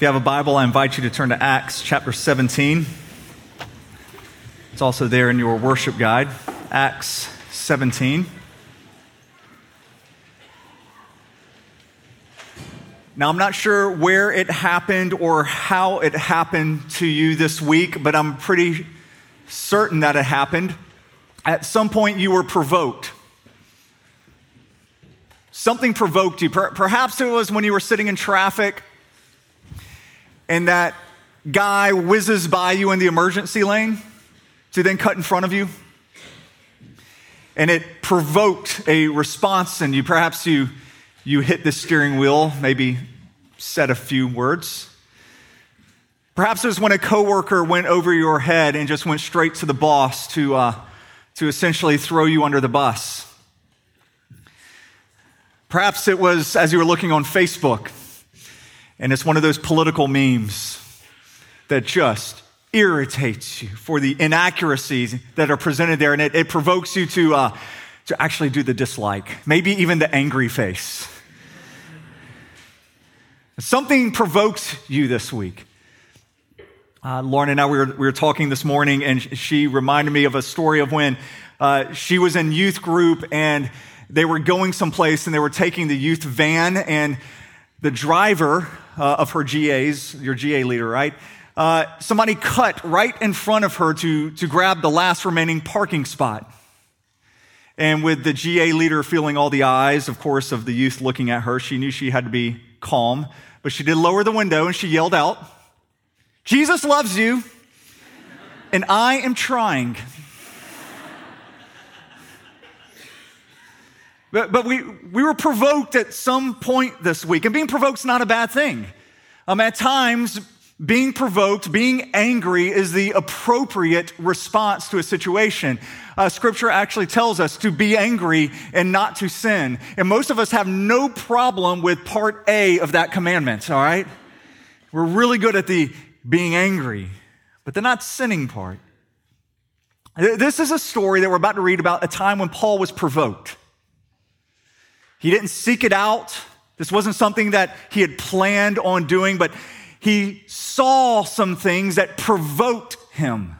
If you have a Bible, I invite you to turn to Acts chapter 17. It's also there in your worship guide, Acts 17. Now, I'm not sure where it happened or how it happened to you this week, but I'm pretty certain that it happened. At some point, you were provoked. Something provoked you. Perhaps it was when you were sitting in traffic and that guy whizzes by you in the emergency lane to then cut in front of you. And it provoked a response in you. Perhaps you, you hit the steering wheel, maybe said a few words. Perhaps it was when a coworker went over your head and just went straight to the boss to, uh, to essentially throw you under the bus. Perhaps it was as you were looking on Facebook and it's one of those political memes that just irritates you for the inaccuracies that are presented there. And it, it provokes you to, uh, to actually do the dislike, maybe even the angry face. Something provokes you this week. Uh, Lauren and I, we were, we were talking this morning, and she reminded me of a story of when uh, she was in youth group and they were going someplace and they were taking the youth van, and the driver uh, of her GAs, your GA leader, right? Uh, somebody cut right in front of her to, to grab the last remaining parking spot. And with the GA leader feeling all the eyes, of course, of the youth looking at her, she knew she had to be calm. But she did lower the window and she yelled out, Jesus loves you, and I am trying. But, but we, we were provoked at some point this week, and being provoked is not a bad thing. Um, at times, being provoked, being angry is the appropriate response to a situation. Uh, scripture actually tells us to be angry and not to sin. And most of us have no problem with part A of that commandment, all right? We're really good at the being angry, but the not sinning part. This is a story that we're about to read about a time when Paul was provoked. He didn't seek it out. This wasn't something that he had planned on doing, but he saw some things that provoked him.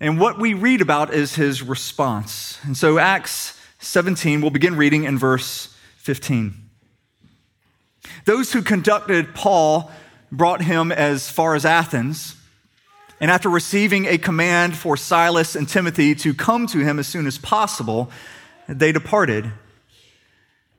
And what we read about is his response. And so, Acts 17, we'll begin reading in verse 15. Those who conducted Paul brought him as far as Athens. And after receiving a command for Silas and Timothy to come to him as soon as possible, they departed.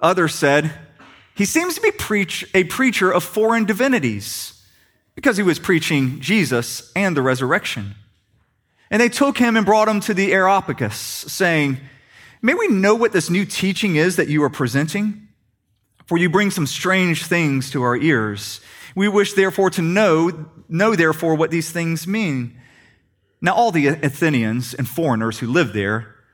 Others said, He seems to be preach, a preacher of foreign divinities because he was preaching Jesus and the resurrection. And they took him and brought him to the Areopagus, saying, May we know what this new teaching is that you are presenting? For you bring some strange things to our ears. We wish therefore to know, know therefore what these things mean. Now all the Athenians and foreigners who lived there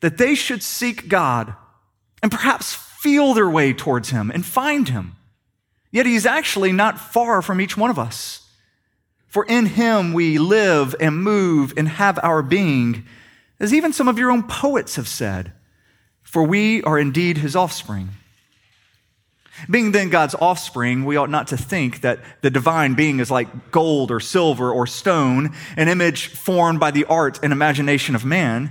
that they should seek God and perhaps feel their way towards Him and find Him. Yet he's actually not far from each one of us. For in him we live and move and have our being, as even some of your own poets have said, for we are indeed his offspring. Being then God's offspring, we ought not to think that the divine being is like gold or silver or stone, an image formed by the art and imagination of man.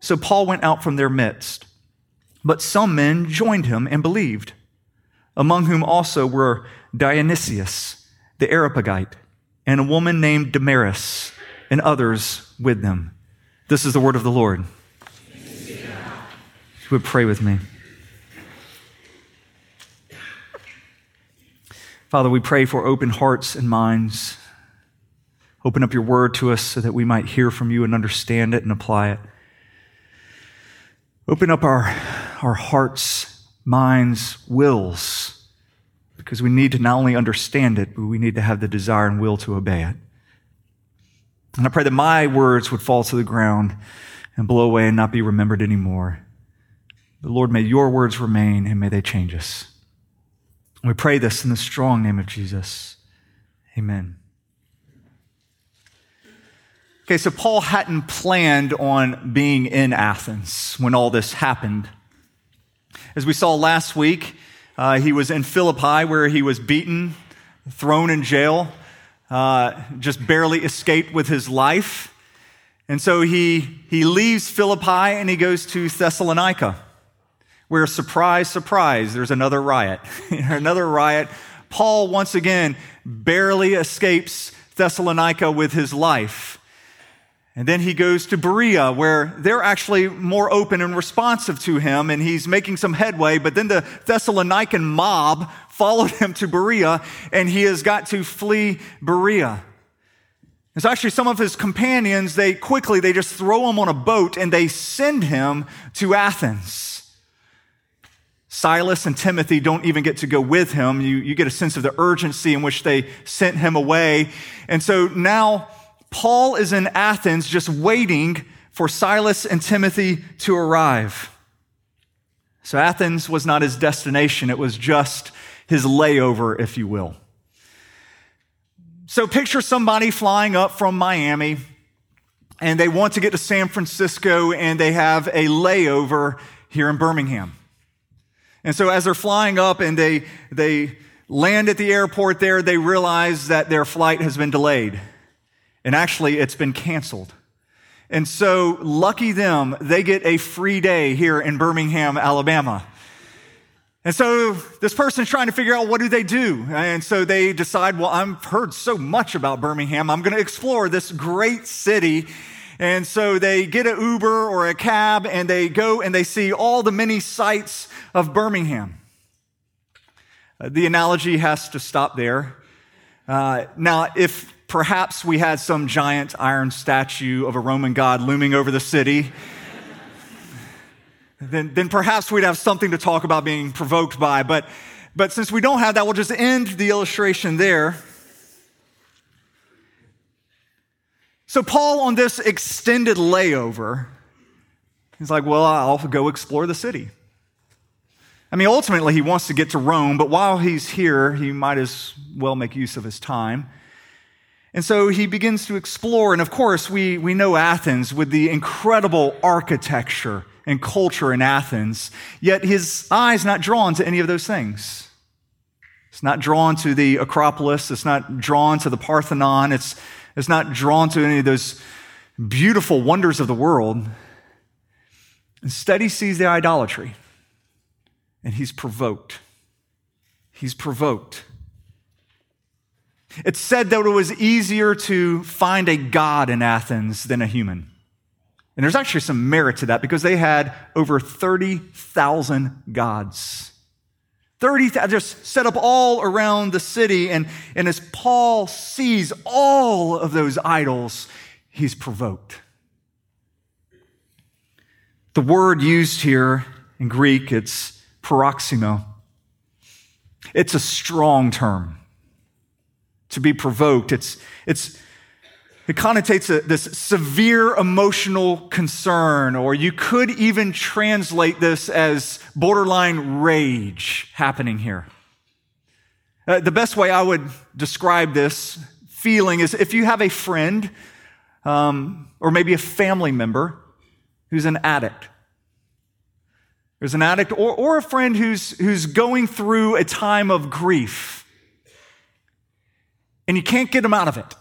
So Paul went out from their midst. But some men joined him and believed, among whom also were Dionysius the Areopagite and a woman named Damaris and others with them. This is the word of the Lord. You would pray with me. Father, we pray for open hearts and minds. Open up your word to us so that we might hear from you and understand it and apply it. Open up our, our hearts, minds, wills, because we need to not only understand it, but we need to have the desire and will to obey it. And I pray that my words would fall to the ground and blow away and not be remembered anymore. But Lord, may your words remain and may they change us. We pray this in the strong name of Jesus. Amen. Okay, so Paul hadn't planned on being in Athens when all this happened. As we saw last week, uh, he was in Philippi where he was beaten, thrown in jail, uh, just barely escaped with his life. And so he, he leaves Philippi and he goes to Thessalonica, where, surprise, surprise, there's another riot. another riot. Paul, once again, barely escapes Thessalonica with his life. And then he goes to Berea, where they're actually more open and responsive to him, and he's making some headway. But then the Thessalonican mob followed him to Berea, and he has got to flee Berea. It's actually some of his companions, they quickly, they just throw him on a boat and they send him to Athens. Silas and Timothy don't even get to go with him. You, you get a sense of the urgency in which they sent him away. And so now, Paul is in Athens just waiting for Silas and Timothy to arrive. So Athens was not his destination, it was just his layover, if you will. So picture somebody flying up from Miami and they want to get to San Francisco and they have a layover here in Birmingham. And so as they're flying up and they, they land at the airport there, they realize that their flight has been delayed. And actually, it's been canceled. And so, lucky them, they get a free day here in Birmingham, Alabama. And so this person's trying to figure out what do they do. And so they decide, well, I've heard so much about Birmingham. I'm going to explore this great city. And so they get an Uber or a cab and they go and they see all the many sights of Birmingham. Uh, the analogy has to stop there. Uh, now, if perhaps we had some giant iron statue of a Roman god looming over the city, then, then perhaps we'd have something to talk about being provoked by. But, but since we don't have that, we'll just end the illustration there. So, Paul, on this extended layover, he's like, Well, I'll go explore the city. I mean, ultimately, he wants to get to Rome, but while he's here, he might as well make use of his time. And so he begins to explore. And of course, we, we know Athens with the incredible architecture and culture in Athens, yet his eye's not drawn to any of those things. It's not drawn to the Acropolis. It's not drawn to the Parthenon. It's, it's not drawn to any of those beautiful wonders of the world. Instead, he sees the idolatry and he's provoked. He's provoked. It's said that it was easier to find a God in Athens than a human. And there's actually some merit to that because they had over 30,000 gods. 30, just set up all around the city. And, and as Paul sees all of those idols, he's provoked. The word used here in Greek, it's paroxysmo. It's a strong term. To be provoked, it's, it's, it connotates a, this severe emotional concern, or you could even translate this as borderline rage happening here. Uh, the best way I would describe this feeling is if you have a friend um, or maybe a family member who's an addict. There's an addict or, or a friend who's, who's going through a time of grief and you can't get them out of it.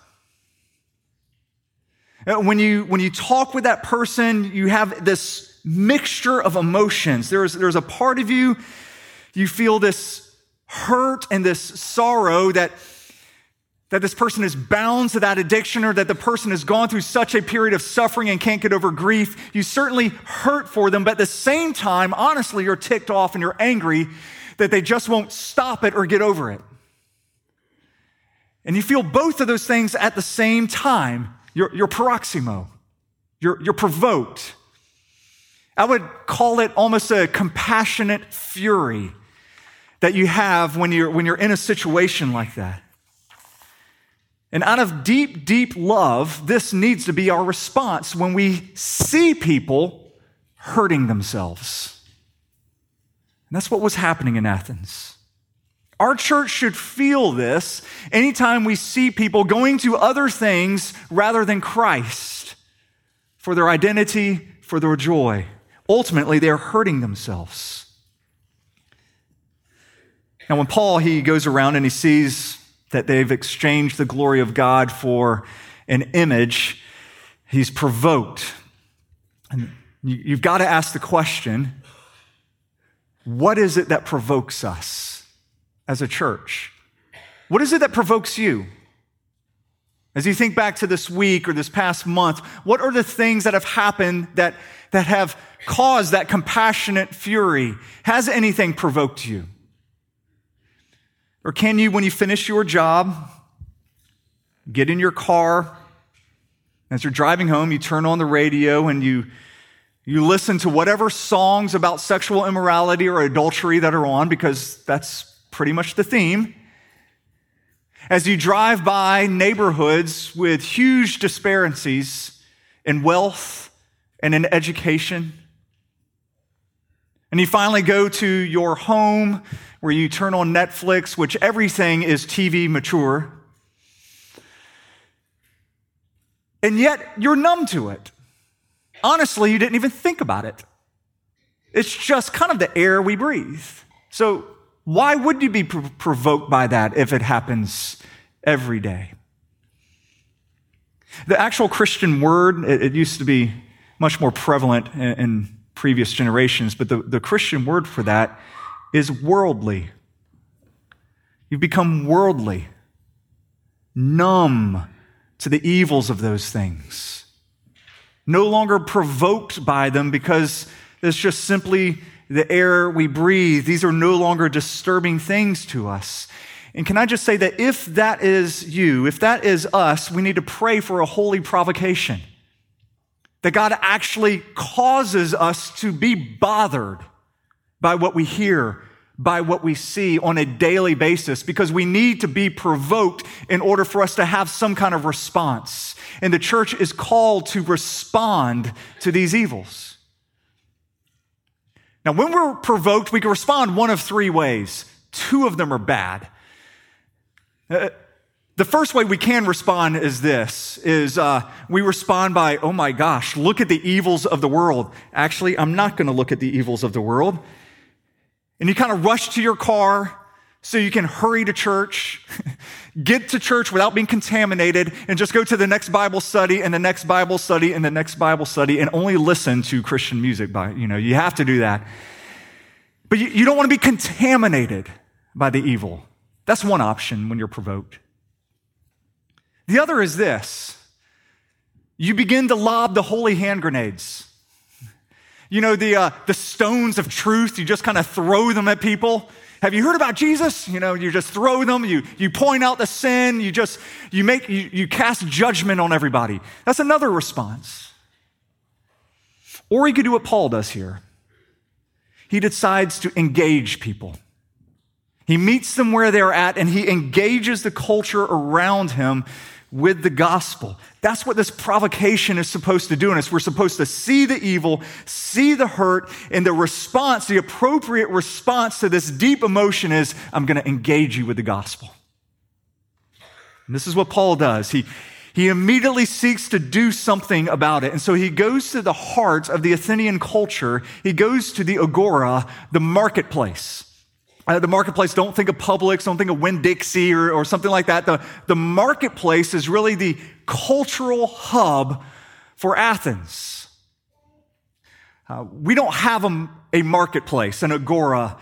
Uh, when you, when you talk with that person, you have this mixture of emotions. There's, there's a part of you, you feel this hurt and this sorrow that that this person is bound to that addiction or that the person has gone through such a period of suffering and can't get over grief, you certainly hurt for them. But at the same time, honestly, you're ticked off and you're angry that they just won't stop it or get over it. And you feel both of those things at the same time. You're, you're paroxysmo, you're, you're provoked. I would call it almost a compassionate fury that you have when you're, when you're in a situation like that. And out of deep, deep love, this needs to be our response when we see people hurting themselves. And that's what was happening in Athens. Our church should feel this anytime we see people going to other things rather than Christ for their identity, for their joy. Ultimately, they're hurting themselves. Now, when Paul he goes around and he sees that they've exchanged the glory of God for an image, he's provoked. And you've got to ask the question what is it that provokes us as a church? What is it that provokes you? As you think back to this week or this past month, what are the things that have happened that, that have caused that compassionate fury? Has anything provoked you? Or can you, when you finish your job, get in your car, as you're driving home, you turn on the radio and you, you listen to whatever songs about sexual immorality or adultery that are on, because that's pretty much the theme. As you drive by neighborhoods with huge disparities in wealth and in education, and you finally go to your home where you turn on Netflix, which everything is TV mature. And yet you're numb to it. Honestly, you didn't even think about it. It's just kind of the air we breathe. So, why would you be provoked by that if it happens every day? The actual Christian word, it, it used to be much more prevalent in, in previous generations, but the, the Christian word for that is worldly. You've become worldly, numb to the evils of those things, no longer provoked by them because it's just simply the air we breathe. These are no longer disturbing things to us. And can I just say that if that is you, if that is us, we need to pray for a holy provocation. That God actually causes us to be bothered by what we hear, by what we see on a daily basis, because we need to be provoked in order for us to have some kind of response. And the church is called to respond to these evils. Now, when we're provoked, we can respond one of three ways. Two of them are bad. Uh, the first way we can respond is this is uh, we respond by oh my gosh look at the evils of the world actually i'm not going to look at the evils of the world and you kind of rush to your car so you can hurry to church, get to church without being contaminated, and just go to the next Bible study and the next Bible study and the next Bible study and only listen to Christian music. By, you know, you have to do that. But you, you don't want to be contaminated by the evil. That's one option when you're provoked. The other is this you begin to lob the holy hand grenades. You know, the, uh, the stones of truth, you just kind of throw them at people Have you heard about Jesus? You know, you just throw them, you, you point out the sin, you just, you make, you, you cast judgment on everybody. That's another response. Or he could do what Paul does here. He decides to engage people. He meets them where they're at and he engages the culture around him with the gospel. That's what this provocation is supposed to do in us. We're supposed to see the evil, see the hurt, and the response, the appropriate response to this deep emotion is, I'm going to engage you with the gospel. And this is what Paul does. He, he immediately seeks to do something about it. And so he goes to the heart of the Athenian culture. He goes to the agora, the marketplace. Uh, the marketplace, don't think of Publix, don't think of Winn Dixie or, or something like that. The, the marketplace is really the cultural hub for Athens. Uh, we don't have a, a marketplace, an agora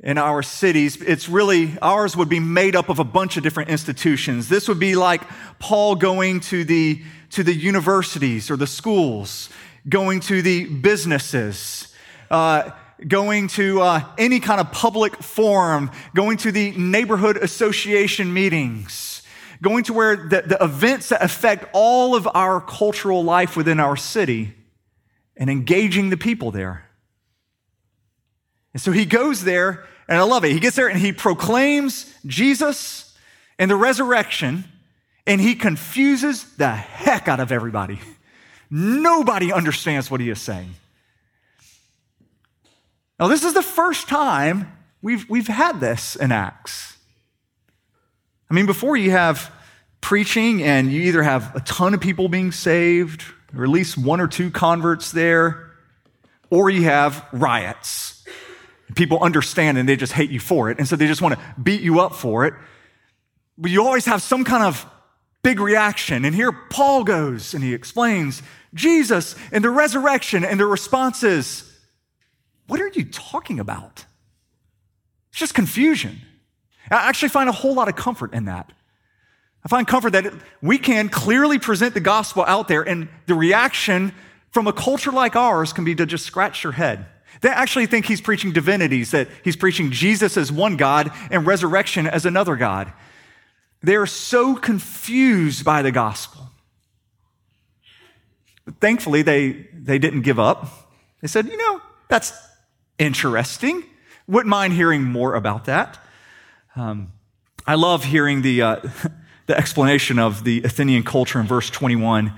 in our cities. It's really, ours would be made up of a bunch of different institutions. This would be like Paul going to the, to the universities or the schools, going to the businesses. Uh, going to uh, any kind of public forum, going to the neighborhood association meetings, going to where the, the events that affect all of our cultural life within our city, and engaging the people there. And so he goes there, and I love it. He gets there and he proclaims Jesus and the resurrection, and he confuses the heck out of everybody. Nobody understands what he is saying. Now, this is the first time we've, we've had this in Acts. I mean, before you have preaching and you either have a ton of people being saved, or at least one or two converts there, or you have riots. People understand and they just hate you for it, and so they just want to beat you up for it. But you always have some kind of big reaction. And here Paul goes and he explains Jesus and the resurrection, and the responses. What are you talking about? It's just confusion. I actually find a whole lot of comfort in that. I find comfort that we can clearly present the gospel out there, and the reaction from a culture like ours can be to just scratch your head. They actually think he's preaching divinities, that he's preaching Jesus as one God and resurrection as another God. They are so confused by the gospel. But thankfully, they, they didn't give up. They said, you know, that's interesting. Wouldn't mind hearing more about that. Um, I love hearing the, uh, the explanation of the Athenian culture in verse 21.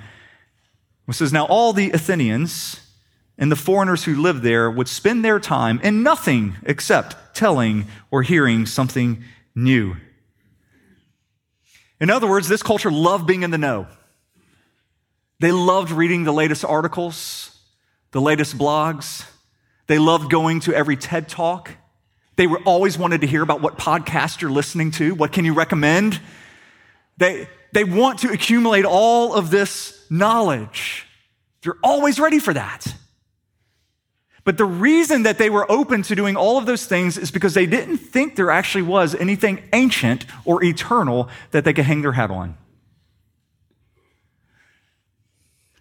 It says, Now all the Athenians and the foreigners who lived there would spend their time in nothing except telling or hearing something new. In other words, this culture loved being in the know. They loved reading the latest articles, the latest blogs. They loved going to every TED talk. They were always wanted to hear about what podcast you're listening to. What can you recommend? They, they want to accumulate all of this knowledge. They're always ready for that. But the reason that they were open to doing all of those things is because they didn't think there actually was anything ancient or eternal that they could hang their hat on.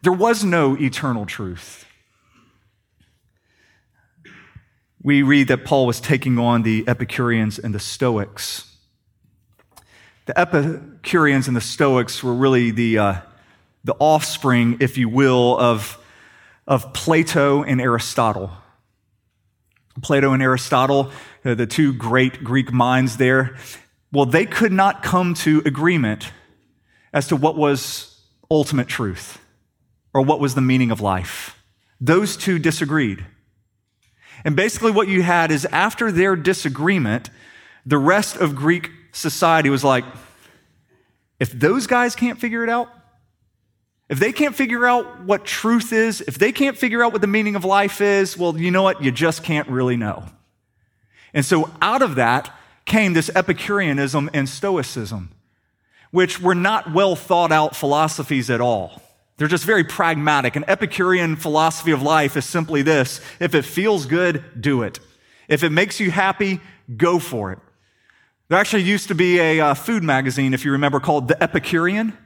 There was no eternal truth. We read that Paul was taking on the Epicureans and the Stoics. The Epicureans and the Stoics were really the, uh, the offspring, if you will, of, of Plato and Aristotle. Plato and Aristotle, uh, the two great Greek minds there, well, they could not come to agreement as to what was ultimate truth or what was the meaning of life. Those two disagreed. And basically, what you had is after their disagreement, the rest of Greek society was like, if those guys can't figure it out, if they can't figure out what truth is, if they can't figure out what the meaning of life is, well, you know what? You just can't really know. And so out of that came this Epicureanism and Stoicism, which were not well thought out philosophies at all. They're just very pragmatic. An Epicurean philosophy of life is simply this if it feels good, do it. If it makes you happy, go for it. There actually used to be a uh, food magazine, if you remember, called The Epicurean.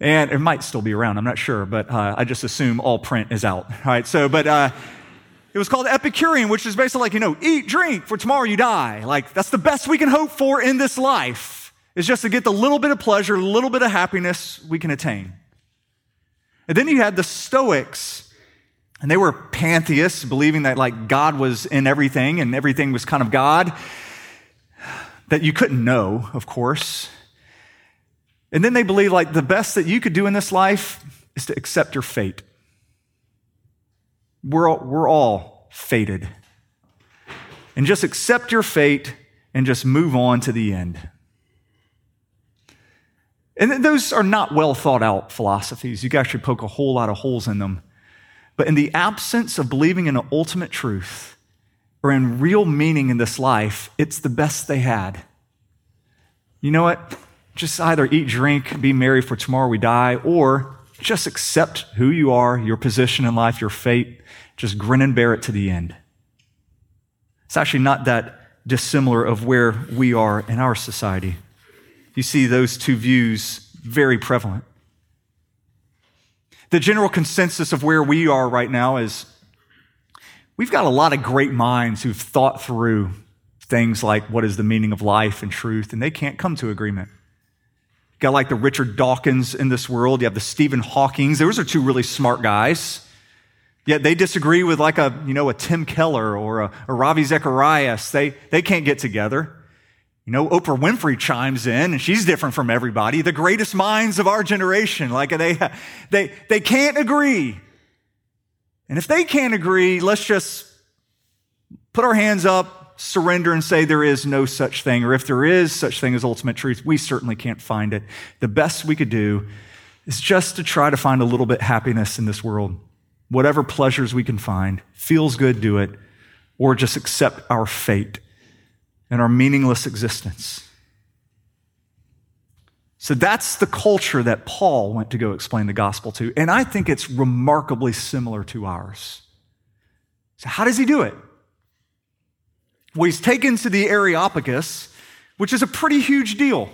And it might still be around, I'm not sure, but uh, I just assume all print is out. All right, so, but uh, It was called Epicurean, which is basically like, you know, eat, drink, for tomorrow you die. Like, that's the best we can hope for in this life, is just to get the little bit of pleasure, little bit of happiness we can attain. And then you had the Stoics, and they were pantheists, believing that like God was in everything and everything was kind of God, that you couldn't know, of course. And then they believed like the best that you could do in this life is to accept your fate. We're all, we're all fated. And just accept your fate and just move on to the end. And those are not well thought out philosophies. You can actually poke a whole lot of holes in them. But in the absence of believing in an ultimate truth or in real meaning in this life, it's the best they had. You know what? Just either eat, drink, be merry, for tomorrow we die, or just accept who you are, your position in life, your fate. Just grin and bear it to the end. It's actually not that dissimilar of where we are in our society. You see those two views very prevalent. The general consensus of where we are right now is we've got a lot of great minds who've thought through things like what is the meaning of life and truth, and they can't come to agreement. You got like the Richard Dawkins in this world. You have the Stephen Hawkings. Those are two really smart guys. Yet they disagree with like a, you know, a Tim Keller or a, a Ravi Zacharias. They, they can't get together. You know, Oprah Winfrey chimes in and she's different from everybody. The greatest minds of our generation. Like they, they, they can't agree. And if they can't agree, let's just put our hands up, surrender and say there is no such thing. Or if there is such thing as ultimate truth, we certainly can't find it. The best we could do is just to try to find a little bit happiness in this world. Whatever pleasures we can find, feels good, do it, or just accept our fate and our meaningless existence. So that's the culture that Paul went to go explain the gospel to. And I think it's remarkably similar to ours. So, how does he do it? Well, he's taken to the Areopagus, which is a pretty huge deal.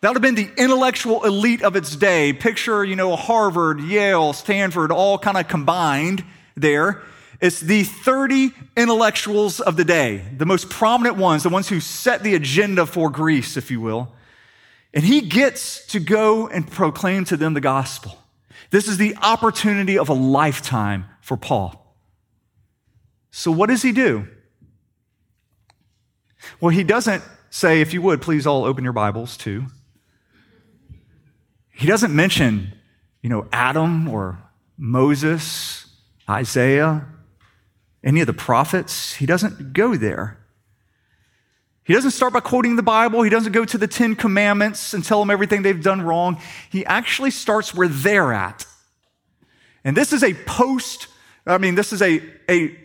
That would have been the intellectual elite of its day. Picture, you know, Harvard, Yale, Stanford, all kind of combined there. It's the 30 intellectuals of the day, the most prominent ones, the ones who set the agenda for Greece, if you will. And he gets to go and proclaim to them the gospel. This is the opportunity of a lifetime for Paul. So, what does he do? Well, he doesn't say, if you would, please all open your Bibles too. He doesn't mention, you know, Adam or Moses, Isaiah, any of the prophets. He doesn't go there. He doesn't start by quoting the Bible. He doesn't go to the Ten Commandments and tell them everything they've done wrong. He actually starts where they're at. And this is a post, I mean, this is a, a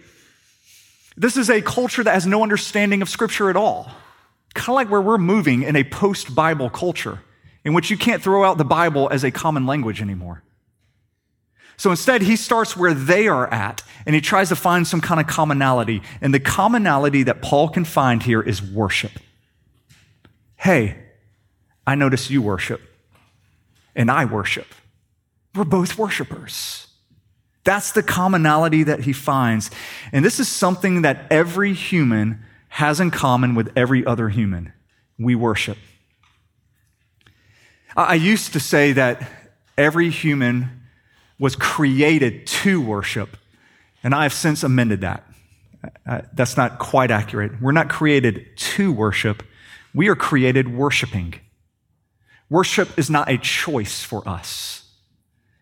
this is a culture that has no understanding of Scripture at all. Kind of like where we're moving in a post Bible culture in which you can't throw out the Bible as a common language anymore. So instead, he starts where they are at and he tries to find some kind of commonality. And the commonality that Paul can find here is worship. Hey, I notice you worship and I worship. We're both worshipers. That's the commonality that he finds. And this is something that every human has in common with every other human. We worship. I used to say that every human was created to worship. And I have since amended that. Uh, that's not quite accurate. We're not created to worship, we are created worshiping. Worship is not a choice for us.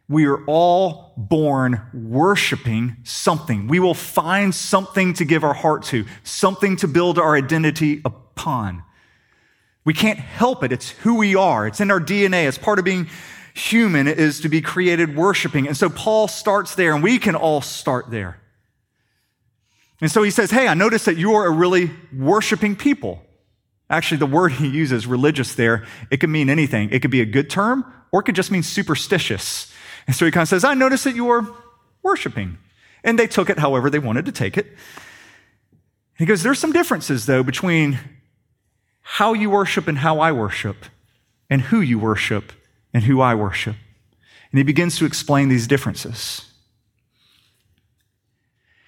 We are all born worshiping something. We will find something to give our heart to, something to build our identity upon. We can't help it. It's who we are. It's in our DNA. It's part of being human is to be created worshiping. And so Paul starts there, and we can all start there. And so he says, Hey, I notice that you are a really worshiping people. Actually, the word he uses, religious, there, it could mean anything. It could be a good term, or it could just mean superstitious. And so he kind of says, I notice that you are worshiping. And they took it however they wanted to take it. He goes, There's some differences, though, between how you worship and how I worship, and who you worship and who I worship. And he begins to explain these differences.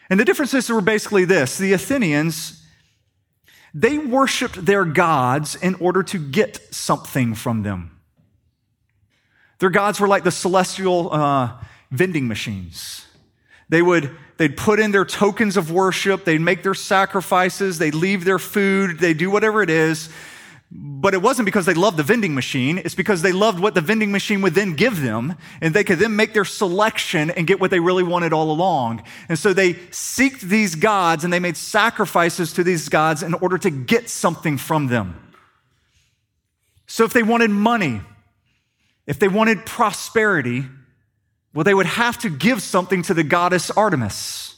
And the differences were basically this the Athenians, they worshiped their gods in order to get something from them. Their gods were like the celestial uh, vending machines. They would they'd put in their tokens of worship, they'd make their sacrifices, they'd leave their food, they do whatever it is. But it wasn't because they loved the vending machine. It's because they loved what the vending machine would then give them, and they could then make their selection and get what they really wanted all along. And so they seeked these gods and they made sacrifices to these gods in order to get something from them. So if they wanted money, if they wanted prosperity, well, they would have to give something to the goddess Artemis,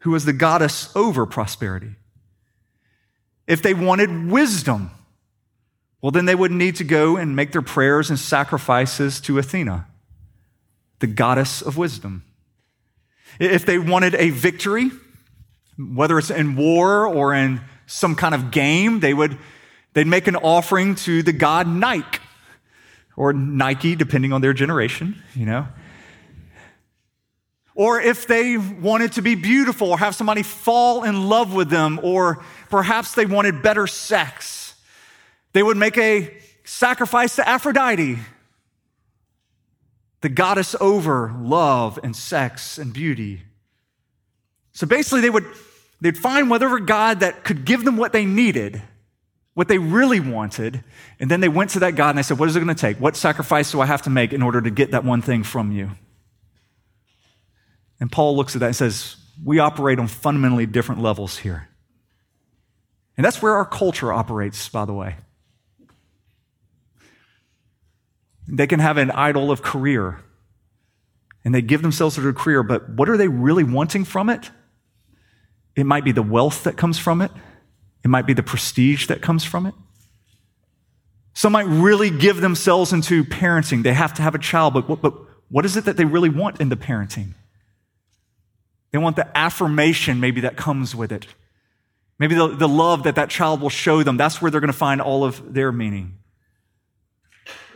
who was the goddess over prosperity. If they wanted wisdom, well, then they would need to go and make their prayers and sacrifices to Athena, the goddess of wisdom. If they wanted a victory, whether it's in war or in some kind of game, they would they'd make an offering to the god Nike or Nike, depending on their generation, you know. Or if they wanted to be beautiful or have somebody fall in love with them, or perhaps they wanted better sex, they would make a sacrifice to Aphrodite, the goddess over love and sex and beauty. So basically, they would they'd find whatever God that could give them what they needed, what they really wanted, and then they went to that God and they said, What is it going to take? What sacrifice do I have to make in order to get that one thing from you? And Paul looks at that and says, We operate on fundamentally different levels here. And that's where our culture operates, by the way. They can have an idol of career and they give themselves to their career, but what are they really wanting from it? It might be the wealth that comes from it, it might be the prestige that comes from it. Some might really give themselves into parenting. They have to have a child, but what, but what is it that they really want in the parenting? They want the affirmation, maybe, that comes with it. Maybe the, the love that that child will show them. That's where they're going to find all of their meaning.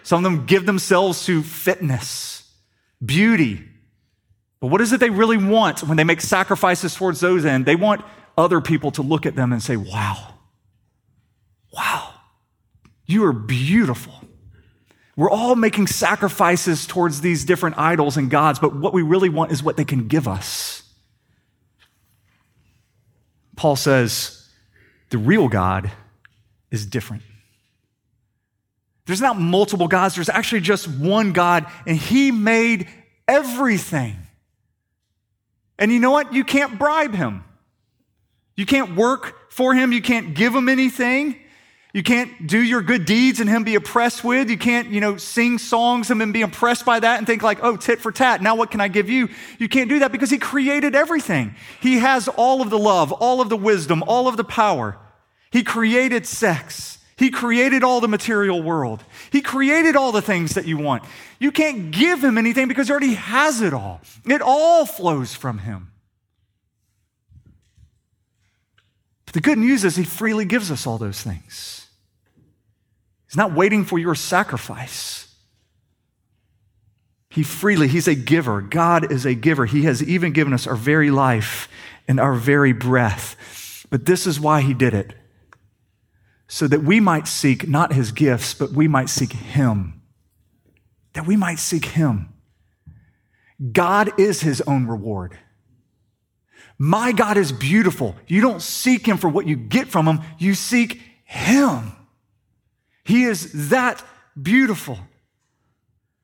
Some of them give themselves to fitness, beauty. But what is it they really want when they make sacrifices towards those ends? They want other people to look at them and say, wow, wow, you are beautiful. We're all making sacrifices towards these different idols and gods, but what we really want is what they can give us. Paul says the real God is different. There's not multiple gods, there's actually just one God, and He made everything. And you know what? You can't bribe Him. You can't work for Him, you can't give Him anything. You can't do your good deeds and him be oppressed with. You can't, you know, sing songs and then be impressed by that and think like, oh, tit for tat. Now what can I give you? You can't do that because he created everything. He has all of the love, all of the wisdom, all of the power. He created sex. He created all the material world. He created all the things that you want. You can't give him anything because he already has it all. It all flows from him. But the good news is he freely gives us all those things. He's not waiting for your sacrifice. He freely, He's a giver. God is a giver. He has even given us our very life and our very breath. But this is why He did it so that we might seek not His gifts, but we might seek Him. That we might seek Him. God is His own reward. My God is beautiful. You don't seek Him for what you get from Him, you seek Him. He is that beautiful.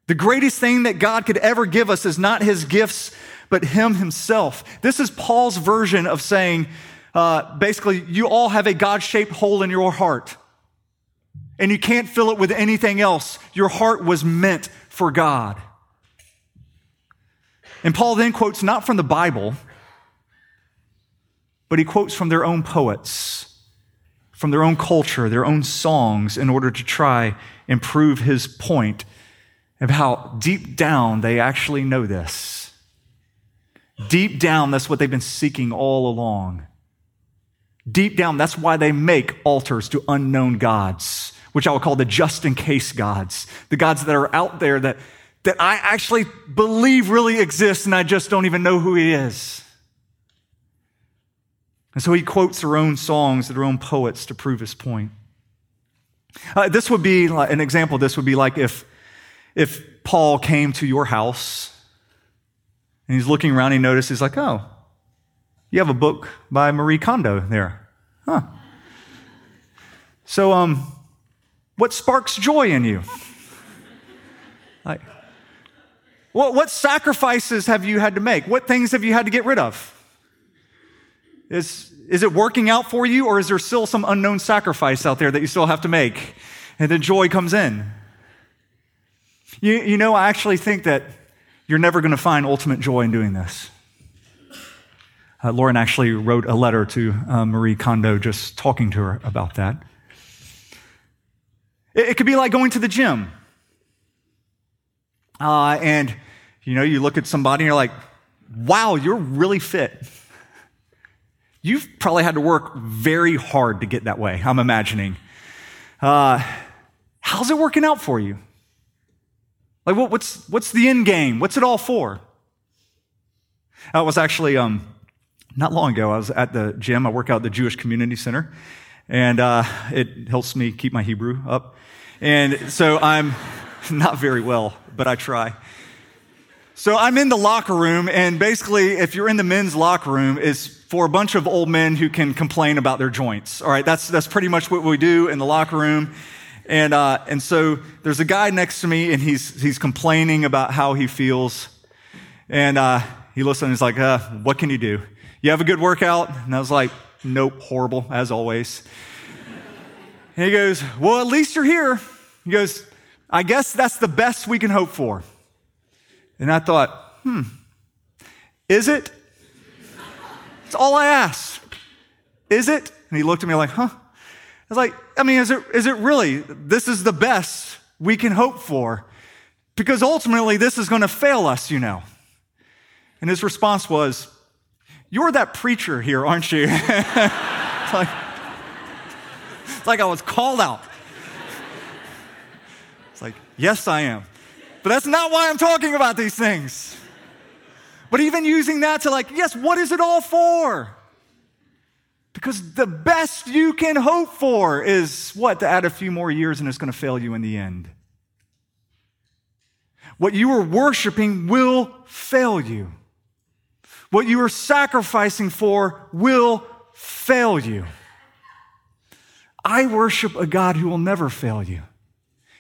The greatest thing that God could ever give us is not his gifts, but him himself. This is Paul's version of saying, uh, basically, you all have a God shaped hole in your heart, and you can't fill it with anything else. Your heart was meant for God. And Paul then quotes not from the Bible, but he quotes from their own poets from their own culture, their own songs, in order to try and prove his point of how deep down they actually know this. Deep down, that's what they've been seeking all along. Deep down, that's why they make altars to unknown gods, which I will call the just in case gods, the gods that are out there that, that I actually believe really exist and I just don't even know who he is. And so he quotes their own songs, their own poets to prove his point. Uh, this would be like, an example. This would be like if, if Paul came to your house and he's looking around, he notices, like, oh, you have a book by Marie Kondo there. Huh. So, um, what sparks joy in you? Like, what, what sacrifices have you had to make? What things have you had to get rid of? Is, is it working out for you, or is there still some unknown sacrifice out there that you still have to make? And then joy comes in. You, you know, I actually think that you're never going to find ultimate joy in doing this. Uh, Lauren actually wrote a letter to uh, Marie Kondo just talking to her about that. It, it could be like going to the gym. Uh, and, you know, you look at somebody and you're like, wow, you're really fit. You've probably had to work very hard to get that way, I'm imagining. Uh, how's it working out for you? Like, what, what's, what's the end game? What's it all for? I was actually, um, not long ago, I was at the gym. I work out at the Jewish Community Center, and uh, it helps me keep my Hebrew up. And so I'm not very well, but I try. So I'm in the locker room, and basically, if you're in the men's locker room, is for a bunch of old men who can complain about their joints. All right, that's that's pretty much what we do in the locker room. And uh, and so there's a guy next to me, and he's he's complaining about how he feels, and uh, he looks and he's like, uh, "What can you do? You have a good workout?" And I was like, "Nope, horrible as always." and he goes, "Well, at least you're here." He goes, "I guess that's the best we can hope for." And I thought, hmm, is it? That's all I asked. Is it? And he looked at me like, huh? I was like, I mean, is it, is it really? This is the best we can hope for because ultimately this is going to fail us, you know. And his response was, You're that preacher here, aren't you? it's, like, it's like I was called out. It's like, Yes, I am. But that's not why I'm talking about these things. But even using that to, like, yes, what is it all for? Because the best you can hope for is what? To add a few more years and it's going to fail you in the end. What you are worshiping will fail you. What you are sacrificing for will fail you. I worship a God who will never fail you.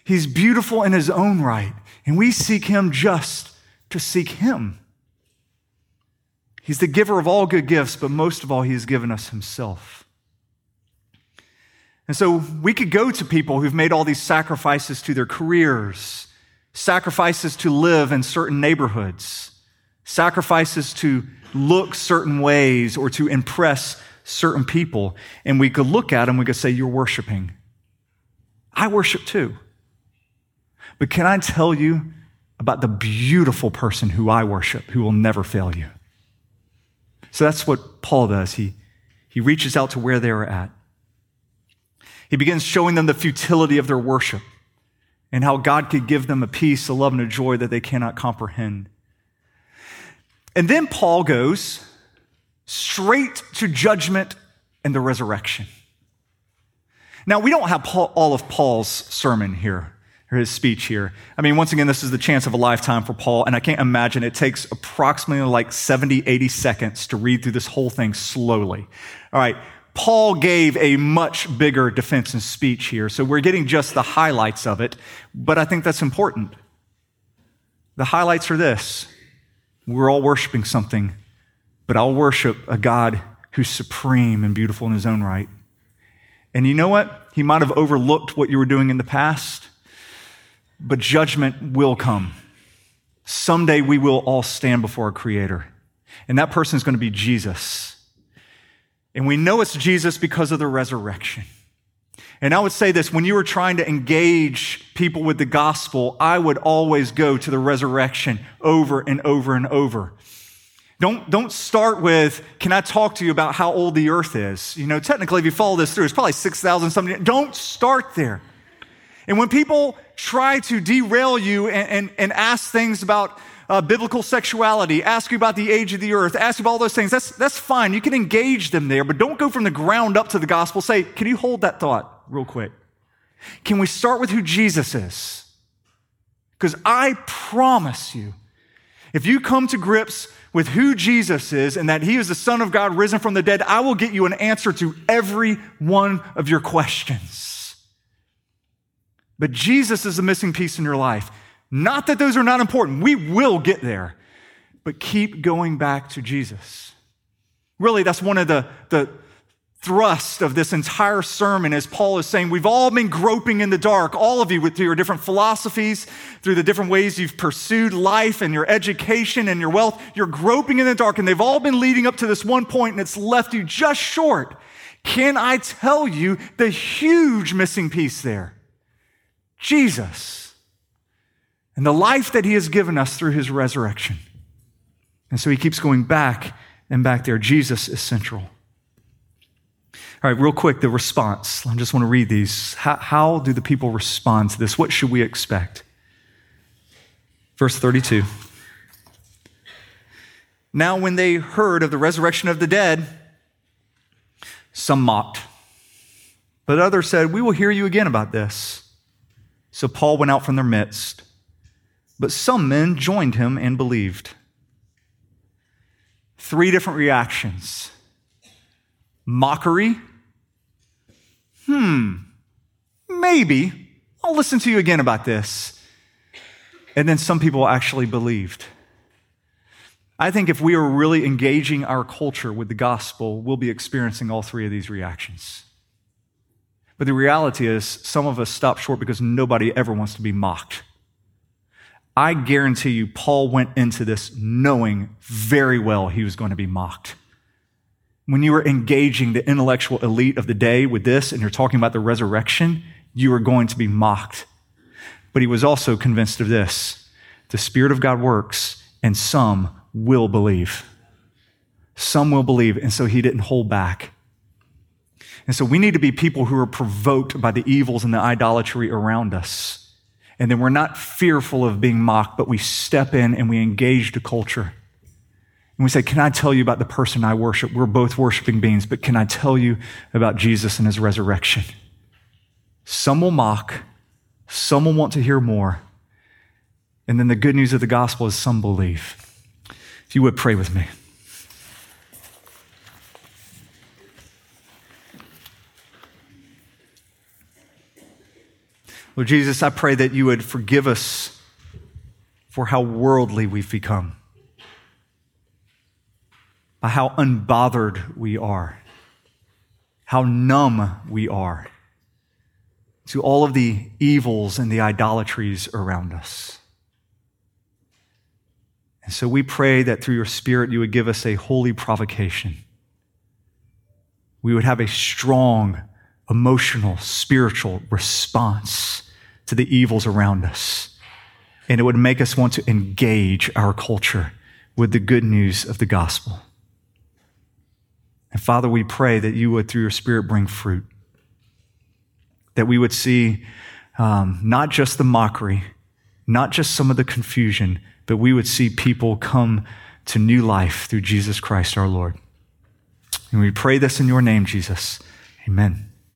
He's beautiful in his own right. And we seek him just to seek him. He's the giver of all good gifts, but most of all, he has given us himself. And so we could go to people who've made all these sacrifices to their careers, sacrifices to live in certain neighborhoods, sacrifices to look certain ways or to impress certain people. And we could look at them, we could say, You're worshiping. I worship too. But can I tell you about the beautiful person who I worship, who will never fail you? So that's what Paul does. He, he reaches out to where they are at. He begins showing them the futility of their worship and how God could give them a peace, a love, and a joy that they cannot comprehend. And then Paul goes straight to judgment and the resurrection. Now, we don't have Paul, all of Paul's sermon here or his speech here. I mean, once again, this is the chance of a lifetime for Paul, and I can't imagine it takes approximately like 70, 80 seconds to read through this whole thing slowly. All right. Paul gave a much bigger defense and speech here, so we're getting just the highlights of it, but I think that's important. The highlights are this we're all worshiping something, but I'll worship a God who's supreme and beautiful in his own right. And you know what? He might have overlooked what you were doing in the past but judgment will come. Someday we will all stand before a creator, and that person is going to be Jesus. And we know it's Jesus because of the resurrection. And I would say this when you were trying to engage people with the gospel, I would always go to the resurrection over and over and over. Don't, don't start with, can I talk to you about how old the earth is? You know, technically, if you follow this through, it's probably 6,000 something. Don't start there. And when people try to derail you and, and, and ask things about uh, biblical sexuality, ask you about the age of the earth, ask you about all those things, that's, that's fine. You can engage them there, but don't go from the ground up to the gospel. Say, can you hold that thought real quick? Can we start with who Jesus is? Because I promise you, if you come to grips with who Jesus is and that he is the Son of God risen from the dead, I will get you an answer to every one of your questions. But Jesus is the missing piece in your life. Not that those are not important. We will get there. But keep going back to Jesus. Really, that's one of the, the thrust of this entire sermon as Paul is saying, we've all been groping in the dark, all of you with your different philosophies, through the different ways you've pursued life and your education and your wealth. You're groping in the dark, and they've all been leading up to this one point, and it's left you just short. Can I tell you the huge missing piece there? Jesus and the life that he has given us through his resurrection. And so he keeps going back and back there. Jesus is central. All right, real quick, the response. I just want to read these. How, how do the people respond to this? What should we expect? Verse 32. Now, when they heard of the resurrection of the dead, some mocked, but others said, We will hear you again about this. So Paul went out from their midst, but some men joined him and believed. Three different reactions mockery, hmm, maybe. I'll listen to you again about this. And then some people actually believed. I think if we are really engaging our culture with the gospel, we'll be experiencing all three of these reactions. But the reality is, some of us stop short because nobody ever wants to be mocked. I guarantee you, Paul went into this knowing very well he was going to be mocked when you were engaging the intellectual elite of the day with this and you're talking about the resurrection, you are going to be mocked. But he was also convinced of this the Spirit of God works, and some will believe. Some will believe, and so he didn't hold back. And so we need to be people who are provoked by the evils and the idolatry around us. And then we're not fearful of being mocked, but we step in and we engage the culture. And we say, Can I tell you about the person I worship? We're both worshiping beings, but can I tell you about Jesus and his resurrection? Some will mock, some will want to hear more. And then the good news of the gospel is some believe. If you would pray with me. Lord Jesus, I pray that you would forgive us for how worldly we've become by how unbothered we are, how numb we are to all of the evils and the idolatries around us. And so we pray that through your Spirit, you would give us a holy provocation. We would have a strong, emotional, spiritual response to the evils around us. And it would make us want to engage our culture with the good news of the gospel. And Father, we pray that you would, through your Spirit, bring fruit. That we would see um, not just the mockery, not just some of the confusion, but we would see people come to new life through Jesus Christ our Lord. And we pray this in your name, Jesus. Amen.